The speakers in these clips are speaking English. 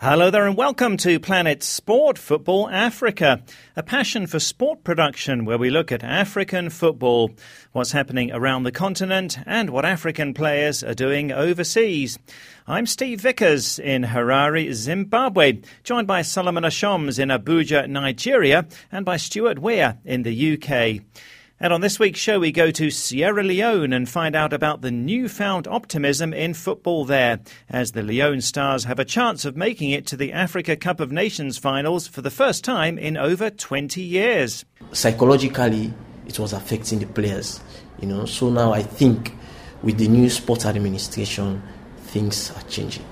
Hello there and welcome to Planet Sport Football Africa, a passion for sport production where we look at African football, what's happening around the continent and what African players are doing overseas. I'm Steve Vickers in Harare, Zimbabwe, joined by Solomon Ashoms in Abuja, Nigeria, and by Stuart Weir in the UK. And on this week's show, we go to Sierra Leone and find out about the newfound optimism in football there, as the Leone Stars have a chance of making it to the Africa Cup of Nations finals for the first time in over 20 years. Psychologically, it was affecting the players, you know. So now I think with the new sports administration, things are changing.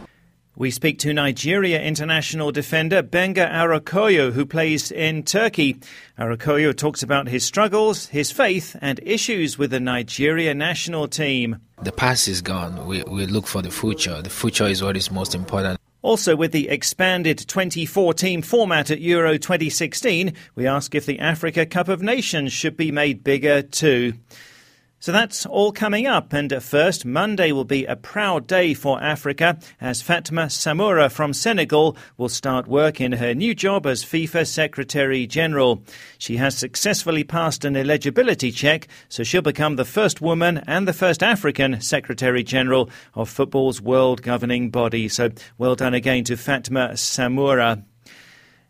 We speak to Nigeria international defender Gbenga Arokoyo, who plays in Turkey. Arokoyo talks about his struggles, his faith, and issues with the Nigeria national team. The past is gone. We, we look for the future. The future is what is most important. Also, with the expanded 24 team format at Euro 2016, we ask if the Africa Cup of Nations should be made bigger too. So that's all coming up. And at first, Monday will be a proud day for Africa as Fatma Samoura from Senegal will start work in her new job as FIFA Secretary General. She has successfully passed an eligibility check, so she'll become the first woman and the first African Secretary General of football's world governing body. So well done again to Fatma Samoura.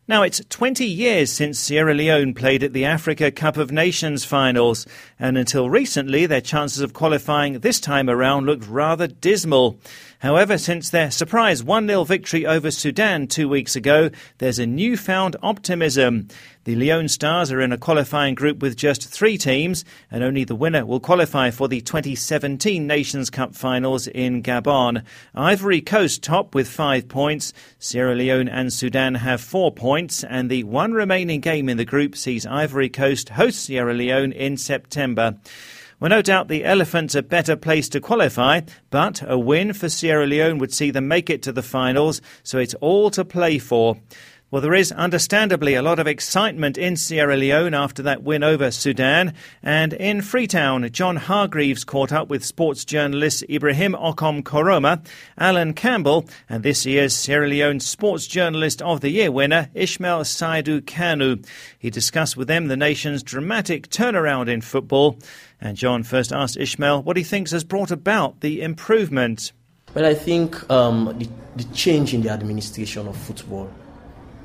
Now, it's 20 years since Sierra Leone played at the Africa Cup of Nations finals, and until recently, their chances of qualifying this time around looked rather dismal. However, since their surprise 1 0 victory over Sudan two weeks ago, there's a newfound optimism. The Leone Stars are in a qualifying group with just three teams, and only the winner will qualify for the 2017 Nations Cup finals in Gabon. Ivory Coast top with five points. Sierra Leone and Sudan have four points, and the one remaining game in the group sees Ivory Coast host Sierra Leone in September. Well, no doubt the Elephants are better placed to qualify, but a win for Sierra Leone would see them make it to the finals, so it's all to play for. Well, there is understandably a lot of excitement in Sierra Leone after that win over Sudan. And in Freetown, John Hargreaves caught up with sports journalist Ibrahim Okom Koroma, Alan Campbell, and this year's Sierra Leone Sports Journalist of the Year winner, Ishmael Saidu Kanu. He discussed with them the nation's dramatic turnaround in football. And John first asked Ishmael what he thinks has brought about the improvement. Well, I think um, the, the change in the administration of football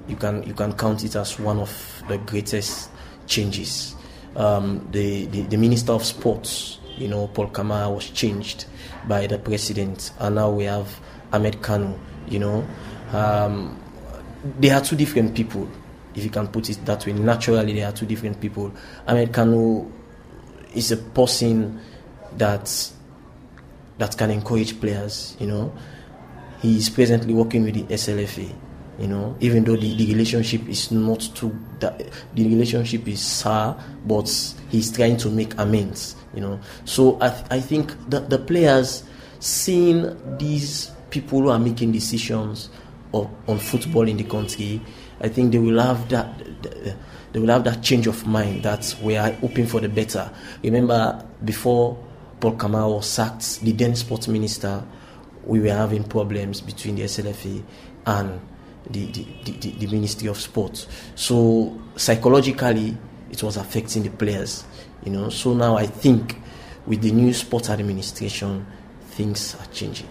you can you can count it as one of the greatest changes. Um, the, the, the minister of sports, you know, Paul Kamara was changed by the president, and now we have Ahmed Kanu. You know, um, they are two different people, if you can put it that way. Naturally, they are two different people. Ahmed Kanu is a person that that can encourage players. You know, he is presently working with the SLFA you know even though the, the relationship is not too that the relationship is sour but he's trying to make amends you know so i, th- I think the, the players seeing these people who are making decisions of, on football in the country i think they will have that they will have that change of mind that we are hoping for the better remember before paul kamara was sacked the then sports minister we were having problems between the slfa and the, the, the, the Ministry of Sports. So psychologically, it was affecting the players, you know. So now I think with the new sports administration, things are changing.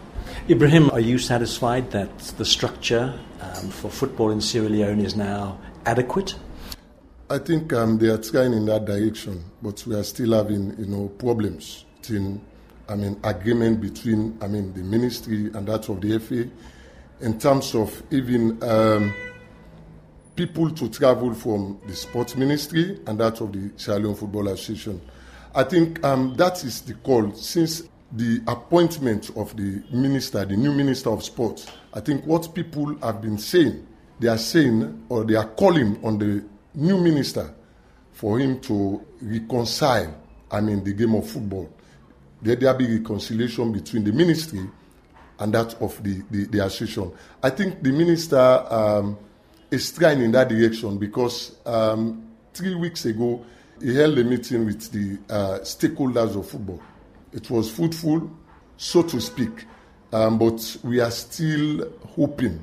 Ibrahim, are you satisfied that the structure um, for football in Sierra Leone is now adequate? I think um, they are trying in that direction, but we are still having, you know, problems in, I mean, agreement between, I mean, the ministry and that of the FA in terms of even um, people to travel from the sports ministry and that of the Sierra Leone Football Association. I think um, that is the call since the appointment of the minister, the new minister of sports. I think what people have been saying, they are saying or they are calling on the new minister for him to reconcile, I mean, the game of football. Let there be reconciliation between the ministry and that of the, the, the association. I think the minister um, is trying in that direction because um, three weeks ago he held a meeting with the uh, stakeholders of football. It was fruitful, so to speak, um, but we are still hoping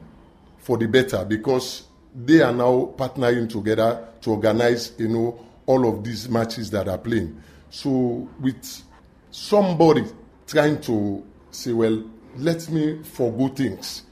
for the better because they are now partnering together to organize, you know, all of these matches that are playing. So with somebody trying to say, well, let me forego things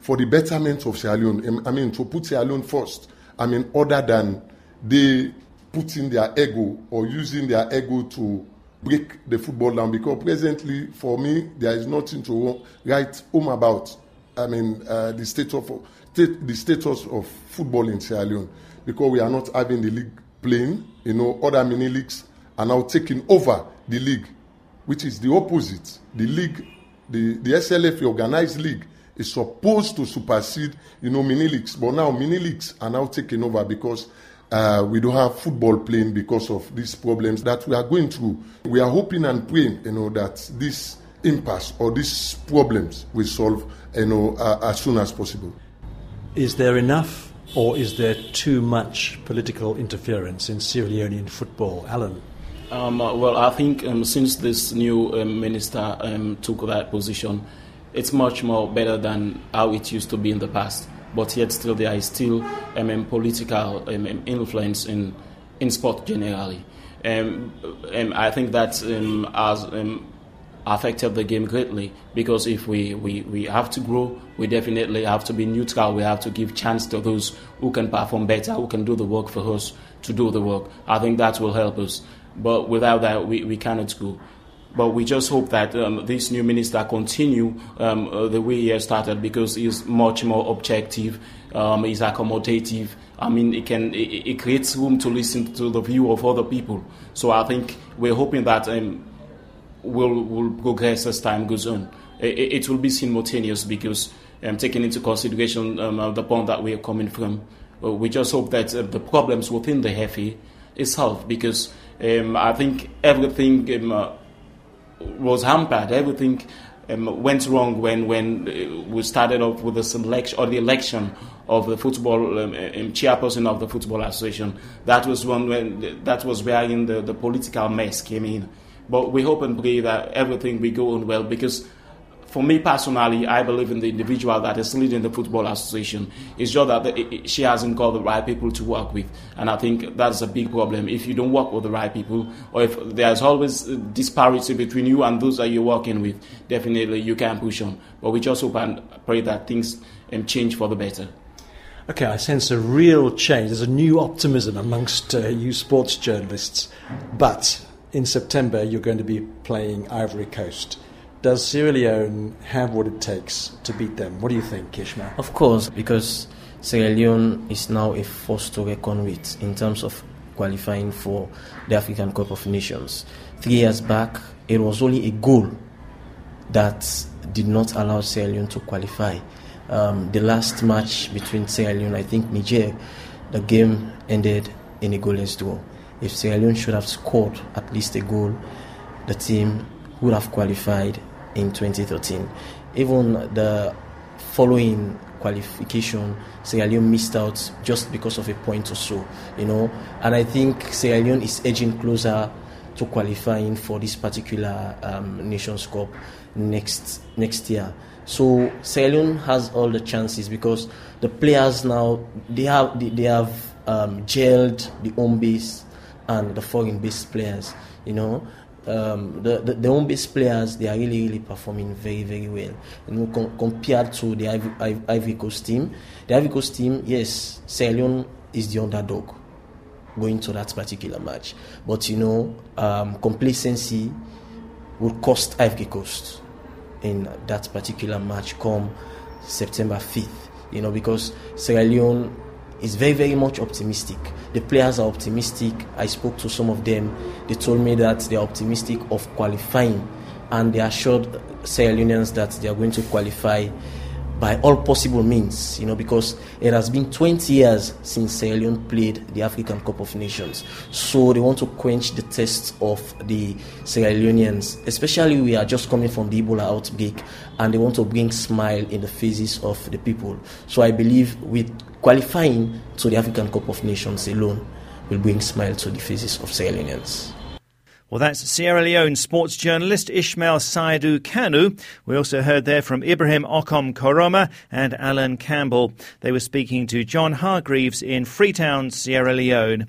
for the betterment of Sierra Leone. I mean, to put Sierra Leone first. I mean, other than they putting their ego or using their ego to break the football down. Because presently, for me, there is nothing to write home about. I mean, uh, the state of the status of football in Sierra Leone because we are not having the league playing. You know, other mini leagues are now taking over the league, which is the opposite. The league, the, the SLF, organized league, is supposed to supersede, you know, mini leagues. But now mini leagues are now taking over because uh, we don't have football playing because of these problems that we are going through. We are hoping and praying, you know, that this impasse or these problems will solve, you know, uh, as soon as possible. Is there enough or is there too much political interference in Sierra Leonean football? Alan? Um, uh, well, I think um, since this new um, minister um, took that position, it's much more better than how it used to be in the past. But yet, still, there is still um, political um, influence in, in sport generally. I think that has affected the game greatly because if we, we, we have to grow, we definitely have to be neutral. We have to give chance to those who can perform better, who can do the work for us to do the work. I think that will help us. But without that, we, we cannot go. But we just hope that um, this new minister continue um, uh, the way he has started because he's much more objective, um, he's accommodative. I mean, it can it, it, creates room to listen to the view of other people. So I think we're hoping that um, will will progress as time goes on. It, it will be simultaneous because um, taking into consideration um, the point that we are coming from, uh, we just hope that uh, the problems within the HEFI is solved because um, I think everything um, uh, was hampered. Everything um, went wrong when when uh, we started off with the selection or the election of the football um, um, chairperson of the football association. That was one when that was where in the, the political mess came in. But we hope and pray that everything will go on well because for me personally, I believe in the individual that is leading the football association. It's just that the, she hasn't got the right people to work with, and I think that's a big problem. If you don't work with the right people, or if there's always disparity between you and those that you're working with, definitely you can push on. But we just hope and pray that things um, change for the better. Okay, I sense a real change. There's a new optimism amongst uh, you sports journalists, but in September, you're going to be playing Ivory Coast. Does Sierra Leone have what it takes to beat them? What do you think, Kishma? Of course, because Sierra Leone is now a force to reckon with in terms of qualifying for the African Cup of Nations. Three years back, it was only a goal that did not allow Sierra Leone to qualify. Um, the last match between Sierra Leone, I think Niger, the game ended in a goalless draw. If Sierra Leone should have scored at least a goal, the team would have qualified in 2013. Even the following qualification, Sierra Leone missed out just because of a point or so, you know. And I think Sierra Leone is edging closer to qualifying for this particular um, Nations Cup next next year. So Sierra Leone has all the chances because the players now they have they, they have um, gelled the home base and the foreign-based players. You know, um, the, the, the home-based players they are really really performing very very well. You know, com- compared to the Ivory, Ivory Coast team, the Ivory Coast team, yes, Sierra Leone is the underdog going to that particular match, but you know, um, complacency will cost Ivory Coast in that particular match come September 5th. You know, because Sierra Leone is very, very much optimistic. The players are optimistic. I spoke to some of them. They told me that they are optimistic of qualifying and they assured Sierra Leoneans that they are going to qualify by all possible means, you know, because it has been 20 years since Sierra Leone played the African Cup of Nations. So they want to quench the test of the Sierra Leoneans, especially we are just coming from the Ebola outbreak and they want to bring smile in the faces of the people. So I believe with qualifying to the African Cup of Nations alone will bring smile to the faces of Sierra Leoneans. Well, that's Sierra Leone sports journalist Ishmael Saidu Kanu. We also heard there from Ibrahim Okom Koroma and Alan Campbell. They were speaking to John Hargreaves in Freetown, Sierra Leone.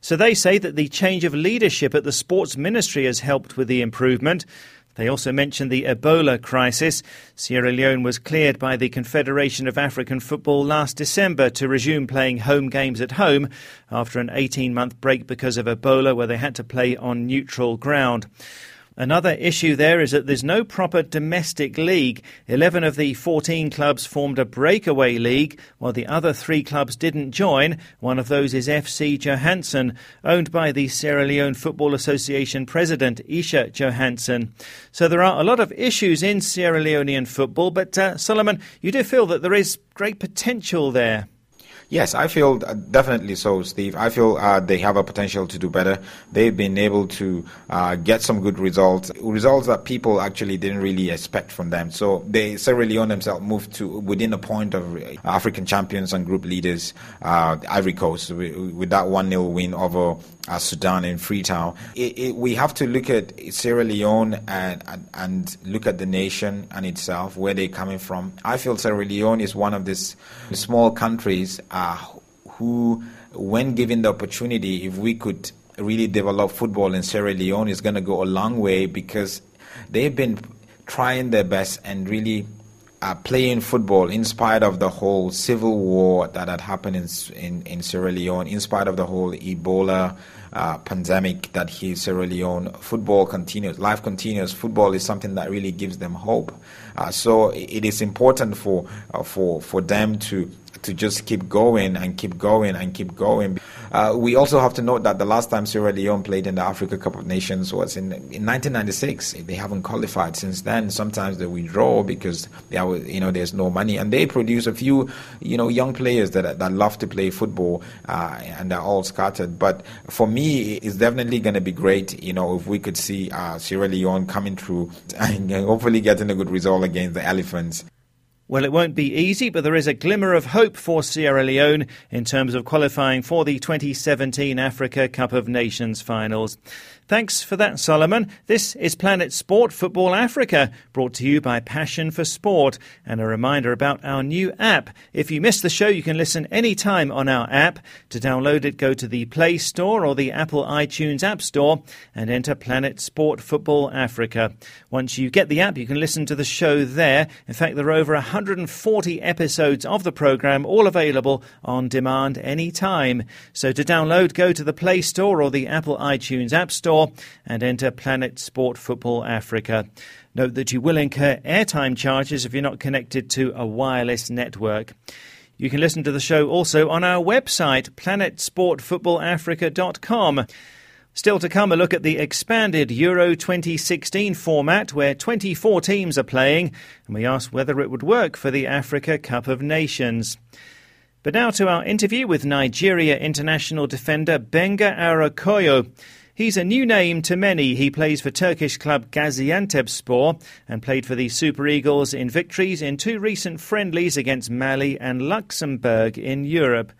So they say that the change of leadership at the sports ministry has helped with the improvement. They also mentioned the Ebola crisis. Sierra Leone was cleared by the Confederation of African Football last December to resume playing home games at home after an 18 month break because of Ebola, where they had to play on neutral ground. Another issue there is that there's no proper domestic league. 11 of the 14 clubs formed a breakaway league, while the other three clubs didn't join. One of those is FC Johansen, owned by the Sierra Leone Football Association president, Isha Johansen. So there are a lot of issues in Sierra Leonean football, but uh, Solomon, you do feel that there is great potential there. Yes, I feel uh, definitely so, Steve. I feel uh, they have a potential to do better. They've been able to uh, get some good results, results that people actually didn't really expect from them. So they Sierra Leone themselves moved to within a point of African champions and group leaders, uh, Ivory Coast, with, with that one 0 win over uh, Sudan in Freetown. It, it, we have to look at Sierra Leone and, and, and look at the nation and itself, where they're coming from. I feel Sierra Leone is one of these small countries uh, who, when given the opportunity, if we could really develop football in Sierra Leone, is going to go a long way because they've been trying their best and really uh, playing football in spite of the whole civil war that had happened in, in, in Sierra Leone, in spite of the whole Ebola uh, pandemic that hit Sierra Leone. Football continues, life continues. Football is something that really gives them hope. Uh, so it is important for uh, for for them to to just keep going and keep going and keep going. Uh, we also have to note that the last time Sierra Leone played in the Africa Cup of Nations was in, in 1996. They haven't qualified since then. Sometimes they withdraw because they are, you know there's no money, and they produce a few you know young players that that love to play football, uh, and they're all scattered. But for me, it's definitely going to be great, you know, if we could see uh, Sierra Leone coming through and hopefully getting a good result against the Elephants. Well, it won't be easy, but there is a glimmer of hope for Sierra Leone in terms of qualifying for the 2017 Africa Cup of Nations finals. Thanks for that, Solomon. This is Planet Sport Football Africa, brought to you by Passion for Sport. And a reminder about our new app. If you missed the show, you can listen anytime on our app. To download it, go to the Play Store or the Apple iTunes App Store and enter Planet Sport Football Africa. Once you get the app, you can listen to the show there. In fact, there are over 140 episodes of the program, all available on demand anytime. So to download, go to the Play Store or the Apple iTunes App Store and enter Planet Sport Football Africa. Note that you will incur airtime charges if you're not connected to a wireless network. You can listen to the show also on our website, planetsportfootballafrica.com. Still to come, a look at the expanded Euro 2016 format where 24 teams are playing, and we ask whether it would work for the Africa Cup of Nations. But now to our interview with Nigeria international defender Gbenga Arokoyo. He's a new name to many. He plays for Turkish club Gaziantepspor and played for the Super Eagles in victories in two recent friendlies against Mali and Luxembourg in Europe.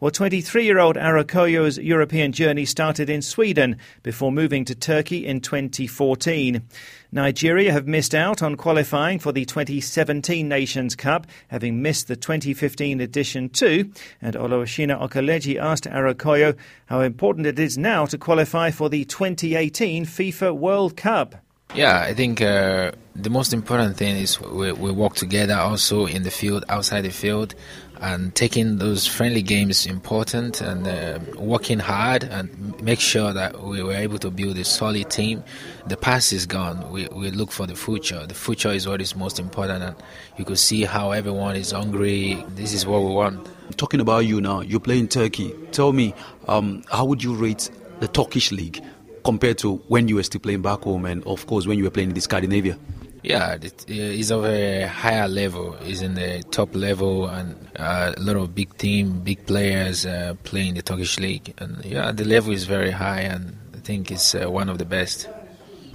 Well, 23 year old Arokoyo's European journey started in Sweden before moving to Turkey in 2014. Nigeria have missed out on qualifying for the 2017 Nations Cup, having missed the 2015 edition too. And Oluwashina Okeleji asked Arokoyo how important it is now to qualify for the 2018 FIFA World Cup. Yeah, I think uh, the most important thing is we, we work together also in the field, outside the field and taking those friendly games important and uh, working hard and make sure that we were able to build a solid team. The past is gone. We, we look for the future. The future is what is most important, and you could see how everyone is hungry. This is what we want. Talking about you now, you play in Turkey. Tell me, um, how would you rate the Turkish league compared to when you were still playing back home, and of course when you were playing in the Scandinavia? Yeah, it's of a higher level. It's in the top level, and uh, a lot of big team, big players uh, playing the Turkish league. And yeah, the level is very high, and I think it's uh, one of the best.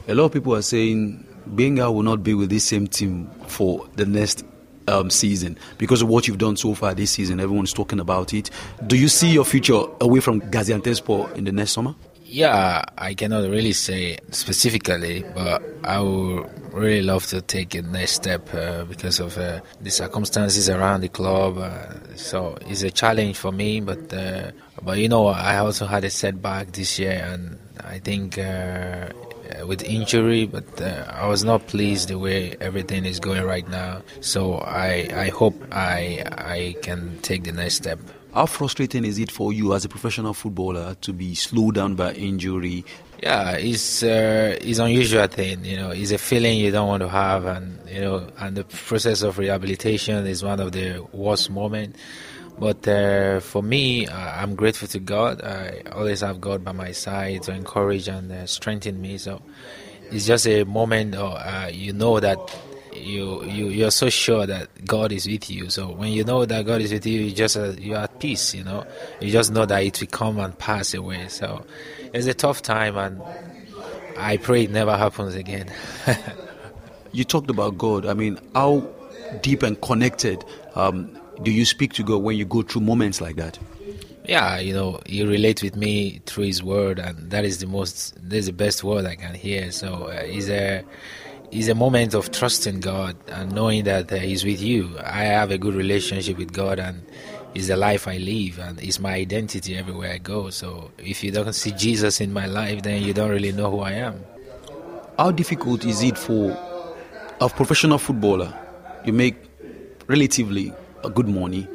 A lot of people are saying Gbenga will not be with this same team for the next um, season because of what you've done so far this season. Everyone's talking about it. Do you see your future away from Gaziantepspor in the next summer? Yeah, I cannot really say specifically, but I would really love to take a next step uh, because of uh, the circumstances around the club. Uh, so it's a challenge for me, but uh, but you know I also had a setback this year, and I think uh, with injury, but uh, I was not pleased the way everything is going right now. So I I hope I I can take the next step. How frustrating is it for you as a professional footballer to be slowed down by injury? Yeah, it's uh, it's unusual thing. You know, it's a feeling you don't want to have, and you know, and the process of rehabilitation is one of the worst moments. But uh, for me, I'm grateful to God. I always have God by my side to encourage and uh, strengthen me. So it's just a moment, uh, you know that you you you're so sure that God is with you. So when you know that God is with you, you just uh, you're at peace. You know, you just know that it will come and pass away. So it's a tough time, and I pray it never happens again. you talked about God. I mean, how deep and connected um, do you speak to God when you go through moments like that? Yeah, you know, He relates with me through His Word, and that is the most, that is the best word I can hear. So uh, He's a is a moment of trusting God and knowing that uh, He's with you. I have a good relationship with God, and it's the life I live, and it's my identity everywhere I go. So if you don't see Jesus in my life, then you don't really know who I am. How difficult is it for a professional footballer? You make relatively good money,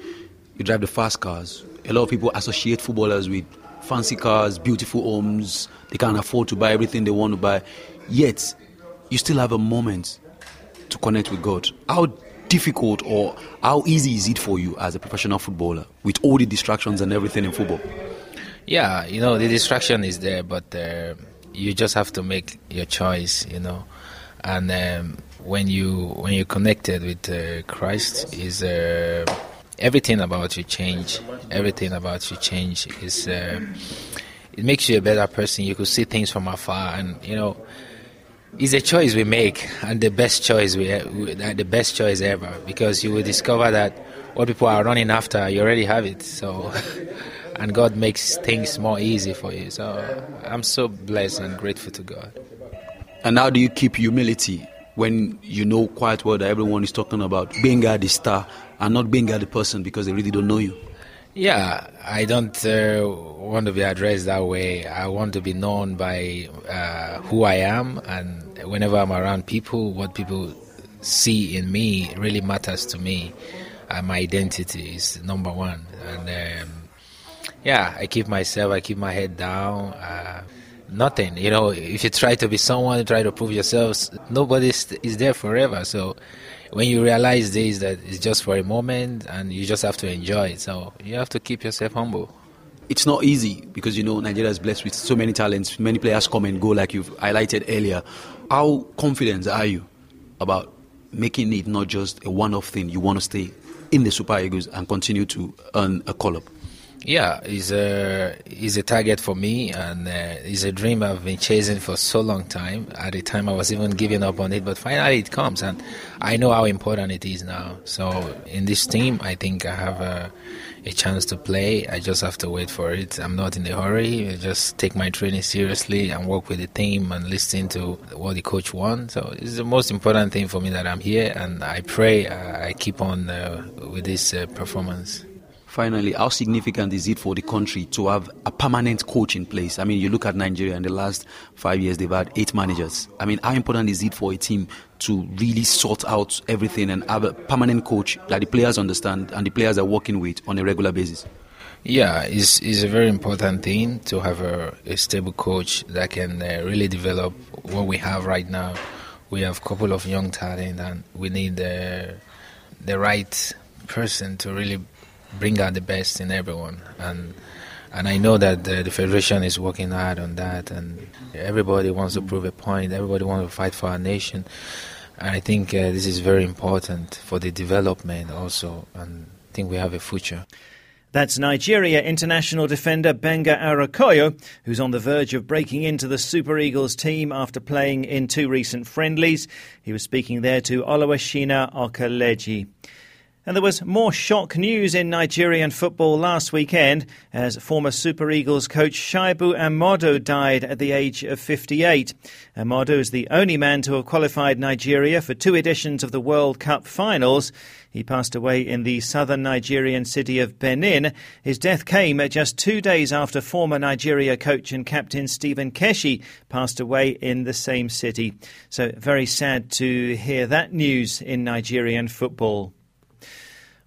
you drive the fast cars. A lot of people associate footballers with fancy cars, beautiful homes. They can't afford to buy everything they want to buy. Yet, you still have a moment to connect with God. How difficult or how easy is it for you as a professional footballer with all the distractions and everything in football? Yeah, you know, the distraction is there, but uh, you just have to make your choice, you know. And um, when you when you're connected with uh, Christ, is uh, everything about you change. Everything about you change. Is uh, it makes you a better person. You could see things from afar, and you know it's a choice we make, and the best choice we, the best choice ever, because you will discover that what people are running after, you already have it. So, and God makes things more easy for you. So, I'm so blessed and grateful to God. And how do you keep humility when you know quite well that everyone is talking about Gbenga the star and not Gbenga the person because they really don't know you? Yeah, I don't uh, want to be addressed that way. I want to be known by uh, who I am, and whenever I'm around people, what people see in me really matters to me. Uh, my identity is number one, and um, yeah, I keep myself, I keep my head down. Uh, nothing, you know. If you try to be someone, try to prove yourself, nobody is there forever. So when you realize this that it's just for a moment and you just have to enjoy it so you have to keep yourself humble it's not easy because you know Nigeria is blessed with so many talents. Many players come and go, like you've highlighted earlier. How confident are you about making it not just a one-off thing? You want to stay in the Super Eagles and continue to earn a call-up. Yeah, he's a it's a target for me, and uh, it's a dream I've been chasing for so long time. At the time, I was even giving up on it, but finally it comes, and I know how important it is now. So in this team, I think I have a, a chance to play. I just have to wait for it. I'm not in a hurry. I just take my training seriously and work with the team and listen to what the coach wants. So it's the most important thing for me that I'm here, and I pray uh, I keep on uh, with this uh, performance. Finally, how significant is it for the country to have a permanent coach in place? I mean, you look at Nigeria in the last five years, they've had eight managers. I mean, how important is it for a team to really sort out everything and have a permanent coach that the players understand and the players are working with on a regular basis? Yeah, it's, it's a very important thing to have a, a stable coach that can uh, really develop what we have right now. We have a couple of young talent, and we need uh, the right person to really bring out the best in everyone. And and I know that the, the, federation is working hard on that, and everybody wants to prove a point. Everybody wants to fight for our nation. And I think uh, this is very important for the development also, and I think we have a future. That's Nigeria international defender Gbenga Arokoyo, who's on the verge of breaking into the Super Eagles team after playing in two recent friendlies. He was speaking there to Oluwashina Okeleji. And there was more shock news in Nigerian football last weekend as former Super Eagles coach Shaibu Amodu died at the age of 58. Amodu is the only man to have qualified Nigeria for two editions of the World Cup finals. He passed away in the southern Nigerian city of Benin. His death came just two days after former Nigeria coach and captain Stephen Keshi passed away in the same city. So, very sad to hear that news in Nigerian football.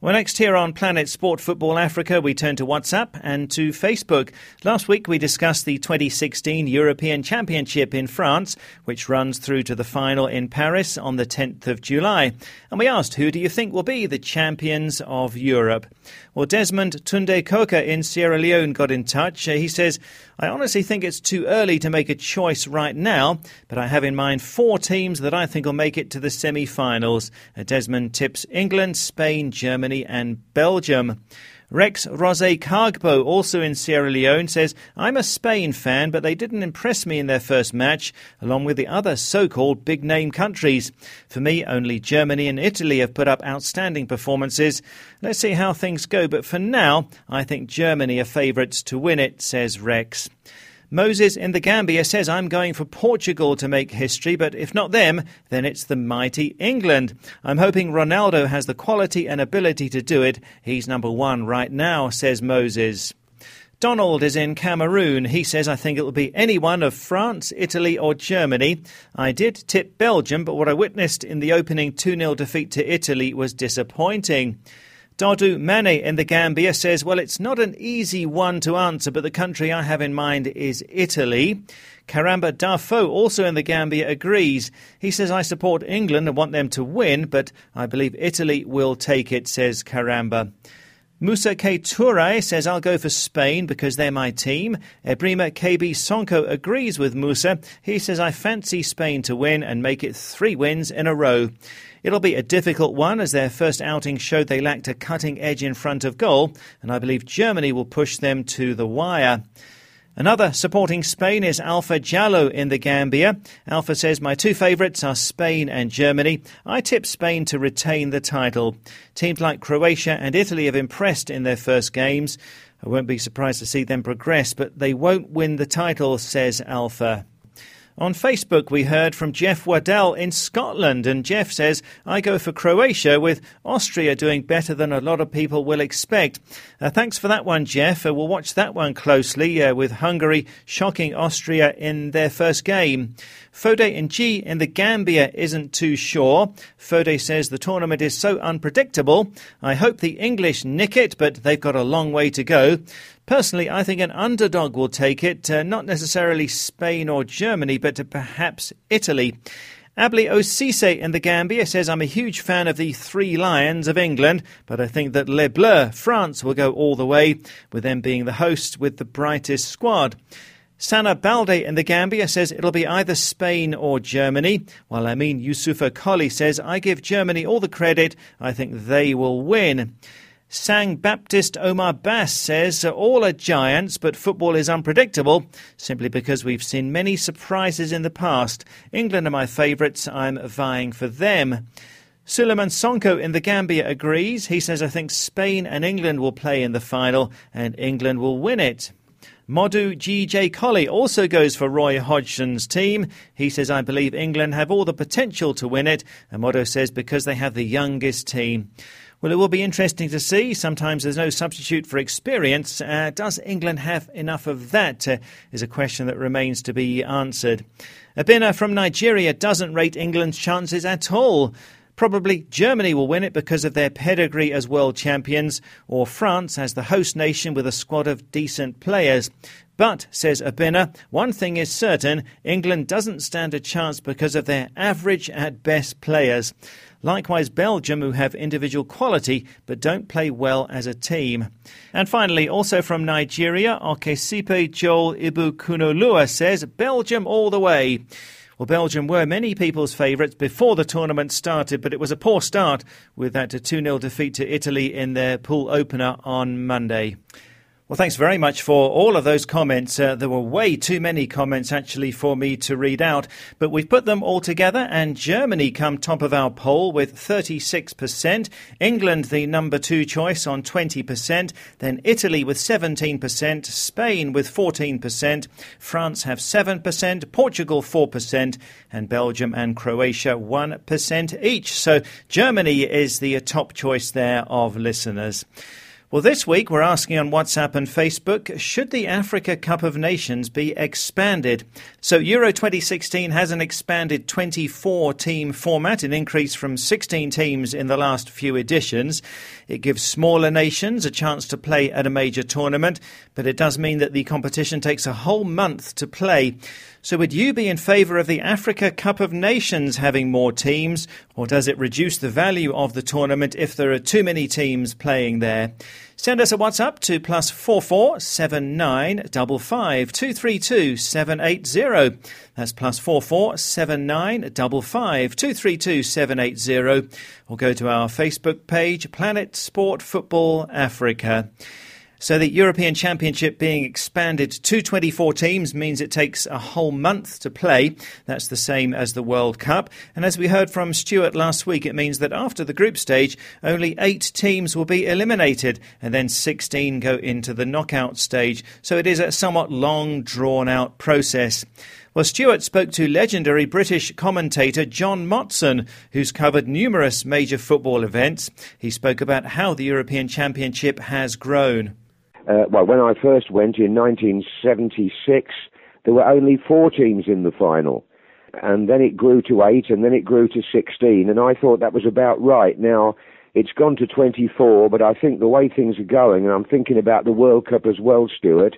Well, next here on Planet Sport Football Africa, we turn to WhatsApp and to Facebook. Last week we discussed the 2016 European Championship in France, which runs through to the final in Paris on the 10th of July. And we asked, who do you think will be the champions of Europe? Well, Desmond Tunde Koka in Sierra Leone got in touch. Uh, he says, I honestly think it's too early to make a choice right now, but I have in mind four teams that I think will make it to the semi finals. Uh, Desmond tips England, Spain, Germany, and Belgium. Rex Rose Kargbo, also in Sierra Leone, says, I'm a Spain fan, but they didn't impress me in their first match, along with the other so called big name countries. For me, only Germany and Italy have put up outstanding performances. Let's see how things go, but for now, I think Germany are favourites to win it, says Rex. Moses in the Gambia says, I'm going for Portugal to make history, but if not them, then it's the mighty England. I'm hoping Ronaldo has the quality and ability to do it. He's number one right now, says Moses. Donald is in Cameroon. He says, I think it will be any one of France, Italy, or Germany. I did tip Belgium, but what I witnessed in the opening 2 0 defeat to Italy was disappointing. Dadu Mane in the Gambia says, Well, it's not an easy one to answer, but the country I have in mind is Italy. Karamba Dafo, also in the Gambia, agrees. He says, I support England and want them to win, but I believe Italy will take it, says Karamba. Musa K. Toure says, I'll go for Spain because they're my team. Ebrima KB Sonko agrees with Musa. He says, I fancy Spain to win and make it three wins in a row. It'll be a difficult one as their first outing showed they lacked a cutting edge in front of goal, and I believe Germany will push them to the wire. Another supporting Spain is Alpha Jallo in the Gambia. Alpha says, My two favourites are Spain and Germany. I tip Spain to retain the title. Teams like Croatia and Italy have impressed in their first games. I won't be surprised to see them progress, but they won't win the title, says Alpha. On Facebook, we heard from Jeff Waddell in Scotland, and Jeff says, I go for Croatia with Austria doing better than a lot of people will expect. Uh, thanks for that one, Jeff. Uh, we'll watch that one closely uh, with Hungary shocking Austria in their first game. Fode and G in the Gambia isn't too sure. Fode says the tournament is so unpredictable. I hope the English nick it, but they've got a long way to go. Personally, I think an underdog will take it, uh, not necessarily Spain or Germany, but perhaps Italy. Abli Osise in the Gambia says, I'm a huge fan of the Three Lions of England, but I think that Les Bleus, France, will go all the way, with them being the host with the brightest squad. Sana Balde in the Gambia says it'll be either Spain or Germany, while Amin Yusufa Koli says, I give Germany all the credit, I think they will win. Sang Baptist Omar Bass says, All are giants, but football is unpredictable, simply because we've seen many surprises in the past. England are my favourites, I'm vying for them. Suleiman Sonko in the Gambia agrees. He says, I think Spain and England will play in the final, and England will win it. Modu G.J. Colley also goes for Roy Hodgson's team. He says, I believe England have all the potential to win it. And Modu says, because they have the youngest team. Well, it will be interesting to see. Sometimes there's no substitute for experience. Uh, does England have enough of that? Uh, is a question that remains to be answered. Abina from Nigeria doesn't rate England's chances at all. Probably Germany will win it because of their pedigree as world champions, or France as the host nation with a squad of decent players. But, says Abina, one thing is certain England doesn't stand a chance because of their average at best players. Likewise, Belgium, who have individual quality but don't play well as a team. And finally, also from Nigeria, Okesipe Joel Ibukunolua says Belgium all the way. Well, Belgium were many people's favourites before the tournament started, but it was a poor start with that 2 0 defeat to Italy in their pool opener on Monday. Well, thanks very much for all of those comments. Uh, there were way too many comments actually for me to read out, but we've put them all together and Germany come top of our poll with 36%, England the number two choice on 20%, then Italy with 17%, Spain with 14%, France have 7%, Portugal 4%, and Belgium and Croatia 1% each. So Germany is the top choice there of listeners. Well, this week we're asking on WhatsApp and Facebook should the Africa Cup of Nations be expanded? So, Euro 2016 has an expanded 24 team format, an increase from 16 teams in the last few editions. It gives smaller nations a chance to play at a major tournament, but it does mean that the competition takes a whole month to play. So, would you be in favour of the Africa Cup of Nations having more teams, or does it reduce the value of the tournament if there are too many teams playing there? Send us a WhatsApp to plus four four seven nine double five two three two seven eight zero. That's plus four four seven nine double five two three two seven eight zero. Or go to our Facebook page, Planet Sport Football Africa. So the European Championship being expanded to 24 teams means it takes a whole month to play. That's the same as the World Cup. And as we heard from Stuart last week, it means that after the group stage, only eight teams will be eliminated and then 16 go into the knockout stage. So it is a somewhat long, drawn out process. Well, Stuart spoke to legendary British commentator John Motson, who's covered numerous major football events. He spoke about how the European Championship has grown. Uh, well, when I first went in 1976, there were only four teams in the final. And then it grew to eight, and then it grew to 16, and I thought that was about right. Now, it's gone to 24, but I think the way things are going, and I'm thinking about the World Cup as well, Stuart.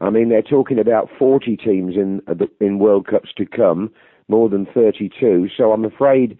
I mean, they're talking about 40 teams in uh, in World Cups to come, more than 32. So I'm afraid,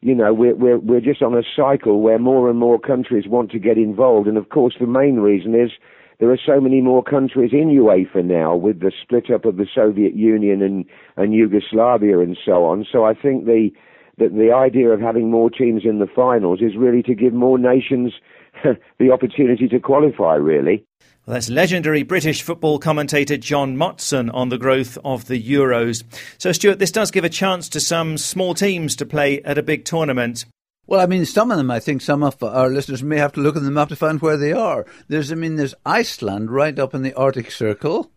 you know, we're we're we're just on a cycle where more and more countries want to get involved, and of course, the main reason is there are so many more countries in UEFA now with the split up of the Soviet Union and, and Yugoslavia and so on. So I think the, the, the idea of having more teams in the finals is really to give more nations the opportunity to qualify, really. Well, that's legendary British football commentator John Motson on the growth of the Euros. So, Stuart, this does give a chance to some small teams to play at a big tournament. Well, I mean, some of them, I think some of our listeners may have to look in the map to find where they are. There's, I mean, there's Iceland right up in the Arctic Circle,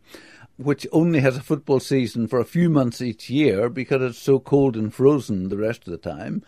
which only has a football season for a few months each year because it's so cold and frozen the rest of the time.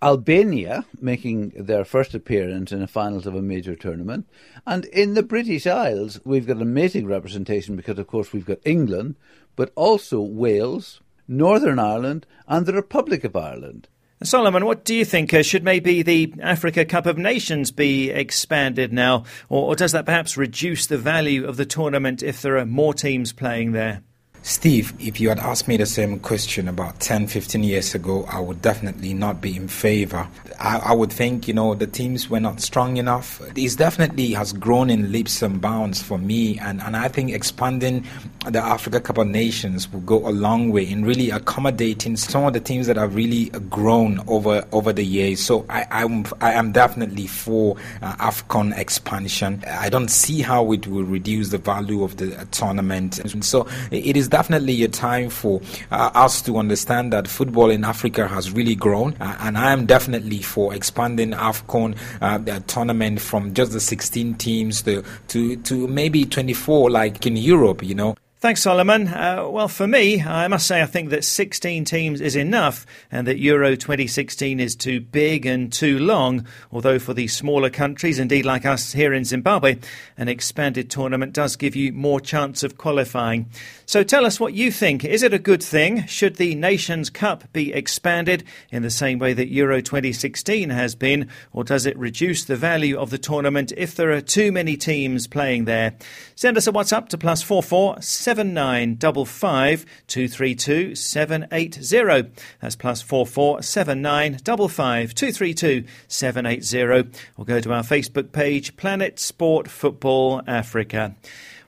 Albania making their first appearance in the finals of a major tournament. And in the British Isles, we've got amazing representation because, of course, we've got England, but also Wales, Northern Ireland, and the Republic of Ireland. Solomon, what do you think? Uh, should maybe the Africa Cup of Nations be expanded now, or, or does that perhaps reduce the value of the tournament if there are more teams playing there? Steve, if you had asked me the same question about 10, 15 years ago, I would definitely not be in favor. I, I, would think, you know, the teams were not strong enough. It definitely has grown in leaps and bounds for me, and, and I think expanding the Africa Cup of Nations will go a long way in really accommodating some of the teams that have really grown over over the years. So I, I'm, I am definitely for uh, AFCON expansion. I don't see how it will reduce the value of the uh, tournament. So it is definitely a time for uh, us to understand that football in Africa has really grown, uh, and I am definitely for expanding AFCON uh, tournament from just the 16 teams to, to, to maybe 24 like in Europe, you know. Thanks, Solomon. Uh, well, for me, I must say I think that 16 teams is enough and that Euro 2016 is too big and too long. Although for the smaller countries, indeed like us here in Zimbabwe, an expanded tournament does give you more chance of qualifying. So tell us what you think. Is it a good thing? Should the Nations Cup be expanded in the same way that Euro 2016 has been? Or does it reduce the value of the tournament if there are too many teams playing there? Send us a WhatsApp to plus 44 seven nine double five two three two seven eight zero. That's plus four four seven nine double five two three two seven eight zero. Or go to our Facebook page, Planet Sport Football Africa.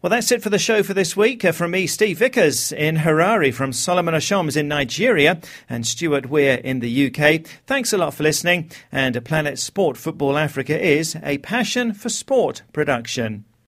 Well, that's it for the show for this week. Uh, from me, Steve Vickers in Harare, from Solomon Ashoms in Nigeria, and Stuart Weir in the UK. Thanks a lot for listening. And Planet Sport Football Africa is a passion for sport production.